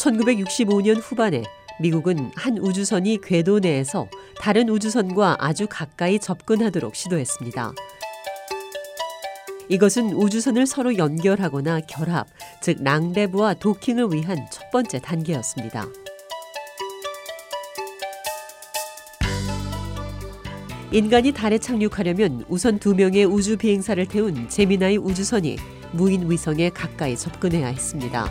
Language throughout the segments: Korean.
1965년 후반에 미국은 한 우주선이 궤도 내에서 다른 우주선과 아주 가까이 접근하도록 시도했습니다. 이것은 우주선을 서로 연결하거나 결합, 즉 랑데브와 도킹을 위한 첫 번째 단계였습니다. 인간이 달에 착륙하려면 우선 두 명의 우주 비행사를 태운 제미나이 우주선이 무인 위성에 가까이 접근해야 했습니다.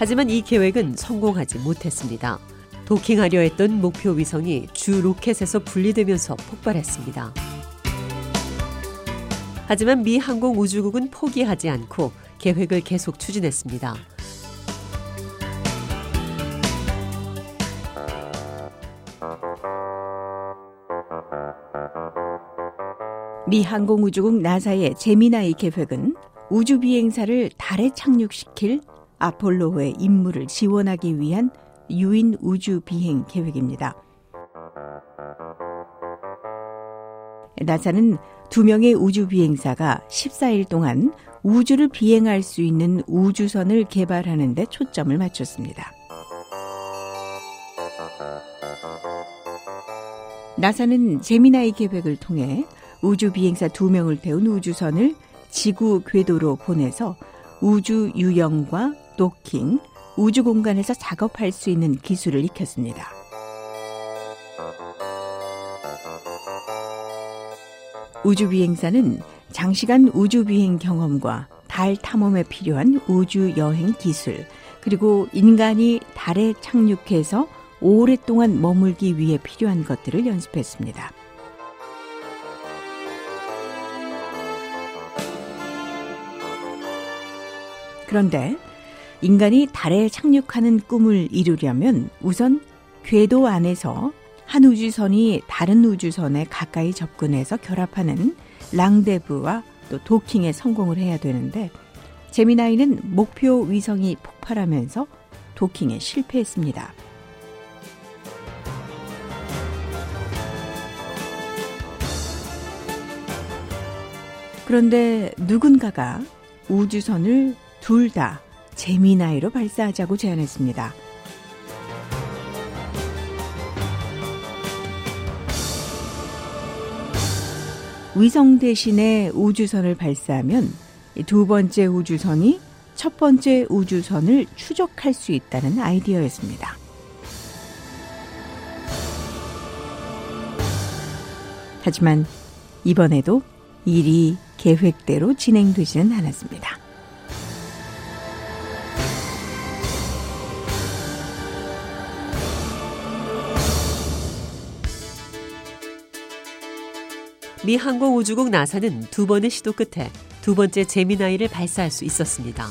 하지만 이 계획은 성공하지 못했습니다. 도킹하려 했던 목표 위성이 주 로켓에서 분리되면서 폭발했습니다. 하지만 미 항공우주국은 포기하지 않고 계획을 계속 추진했습니다. 미 항공우주국 나사의 제미나이 계획은 우주 비행사를 달에 착륙시킬 아폴로호의 임무를 지원하기 위한 유인 우주 비행 계획입니다. 나사는 두 명의 우주 비행사가 14일 동안 우주를 비행할 수 있는 우주선을 개발하는 데 초점을 맞췄습니다. 나사는 제미나이 계획을 통해 우주 비행사 두 명을 태운 우주선을 지구 궤도로 보내서 우주 유영과 도킹, 우주 공간에서 작업할 수 있는 기술을 익혔습니다. 우주 비행사는 장시간 우주 비행 경험과 달 탐험에 필요한 우주 여행 기술, 그리고 인간이 달에 착륙해서 오랫동안 머물기 위해 필요한 것들을 연습했습니다. 그런데 인간이 달에 착륙하는 꿈을 이루려면 우선 궤도 안에서 한 우주선이 다른 우주선에 가까이 접근해서 결합하는 랑데브와 또 도킹에 성공을 해야 되는데 제미나이는 목표 위성이 폭발하면서 도킹에 실패했습니다. 그런데 누군가가 우주선을 둘 다 재미나이로 발사하자고 제안했습니다. 위성 대신에 우주선을 발사하면 두 번째 우주선이 첫 번째 우주선을 추적할 수 있다는 아이디어였습니다. 하지만 이번에도 일이 계획대로 진행되지는 않았습니다. 미 항공우주국 나사는 두 번의 시도 끝에 두 번째 제미나이를 발사할 수 있었습니다.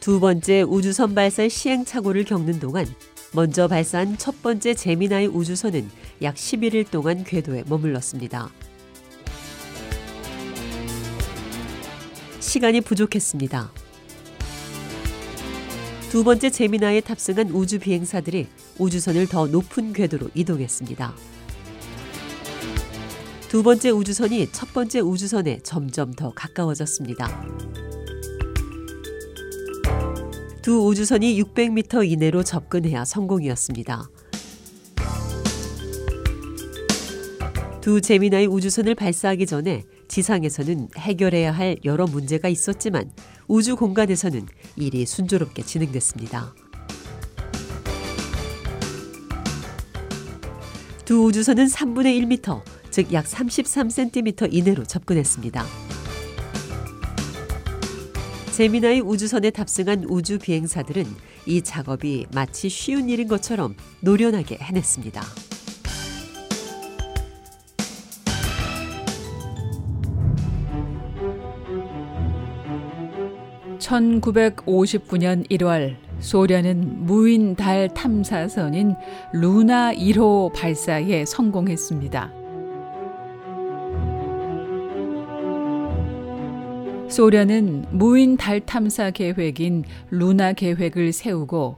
두 번째 우주선 발사 시행착오를 겪는 동안 먼저 발사한 첫 번째 제미나이 우주선은 약 11일 동안 궤도에 머물렀습니다. 시간이 부족했습니다. 두 번째 제미나이에 탑승한 우주 비행사들이 우주선을 더 높은 궤도로 이동했습니다. 두 번째 우주선이 첫 번째 우주선에 점점 더 가까워졌습니다. 두 우주선이 600m 이내로 접근해야 성공이었습니다. 두 제미나이 우주선을 발사하기 전에 지상에서는 해결해야 할 여러 문제가 있었지만 우주 공간에서는 일이 순조롭게 진행됐습니다. 두 우주선은 3분의 1m, 즉 약 33cm 이내로 접근했습니다. 제미나의 우주선에 탑승한 우주 비행사들은 이 작업이 마치 쉬운 일인 것처럼 노련하게 해냈습니다. (1959년 1월) 소련은 무인 달 탐사선인 루나 1호 발사에 성공했습니다. 소련은 무인 달 탐사 계획인 루나 계획을 세우고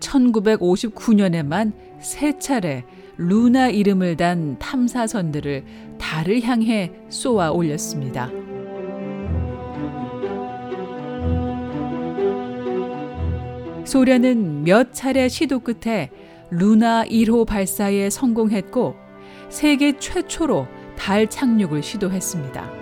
1959년에만 세 차례 루나 이름을 단 탐사선들을 달을 향해 쏘아 올렸습니다. 소련은 몇 차례 시도 끝에 루나 1호 발사에 성공했고 세계 최초로 달 착륙을 시도했습니다.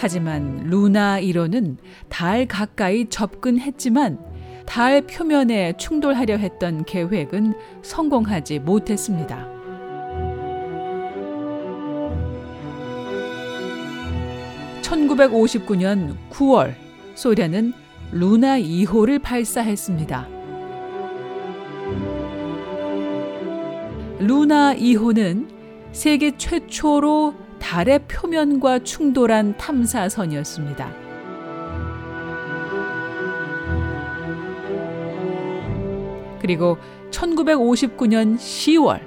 하지만 루나 1호는 달 가까이 접근했지만 달 표면에 충돌하려 했던 계획은 성공하지 못했습니다. (1959년 9월) 소련은 루나 2호를 발사했습니다. 루나 2호는 세계 최초로 달의 표면과 충돌한 탐사선이었습니다. 그리고 1959년 10월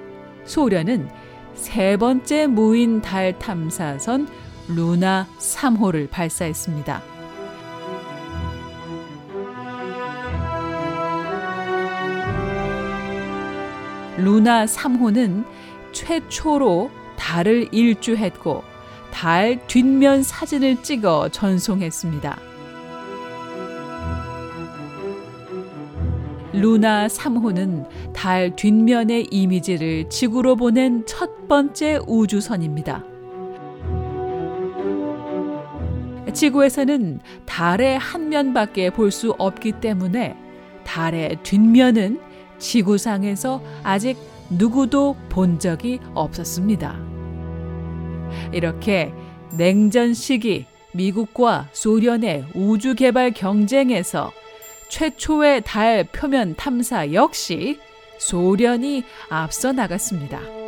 소련은 세 번째 무인 달 탐사선 루나 3호를 발사했습니다. 루나 3호는 최초로 달을 일주했고 달 뒷면 사진을 찍어 전송했습니다. 루나 3호는 달 뒷면의 이미지를 지구로 보낸 첫 번째 우주선입니다. 지구에서는 달의 한 면밖에 볼 수 없기 때문에 달의 뒷면은 지구상에서 아직 누구도 본 적이 없었습니다. 이렇게 냉전 시기 미국과 소련의 우주 개발 경쟁에서 최초의 달 표면 탐사 역시 소련이 앞서 나갔습니다.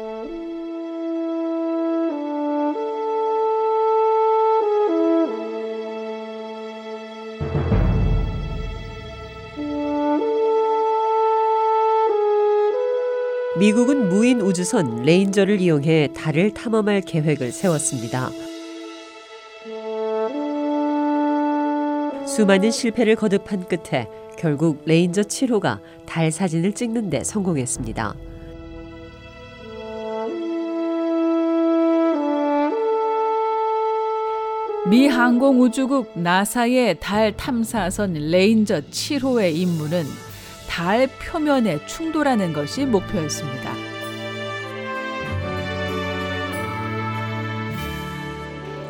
미국은 무인 우주선 레인저를 이용해 달을 탐험할 계획을 세웠습니다. 수많은 실패를 거듭한 끝에 결국 레인저 7호가 달 사진을 찍는 데 성공했습니다. 미 항공우주국 나사의 달 탐사선 레인저 7호의 임무는 달 표면에 충돌하는 것이 목표였습니다.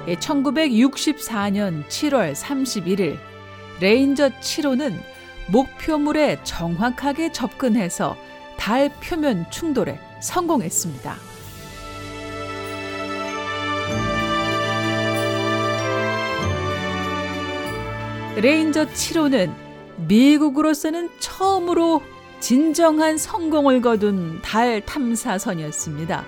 예, 1964년 7월 31일 레인저 7호는 목표물에 정확하게 접근해서 달 표면 충돌에 성공했습니다. 레인저 7호는 미국으로서는 처음으로 진정한 성공을 거둔 달 탐사선이었습니다.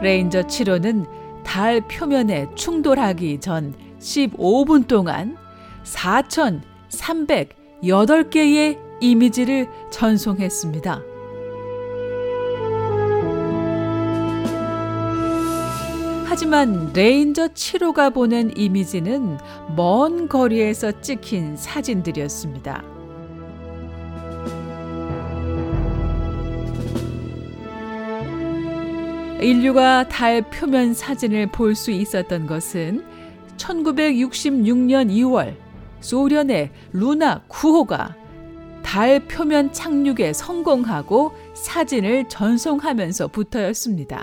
레인저 7호는 달 표면에 충돌하기 전 15분 동안 4,308개의 이미지를 전송했습니다. 하지만 레인저 7호가 보낸 이미지는 먼 거리에서 찍힌 사진들이었습니다. 인류가 달 표면 사진을 볼 수 있었던 것은 1966년 2월 소련의 루나 9호가 달 표면 착륙에 성공하고 사진을 전송하면서부터였습니다.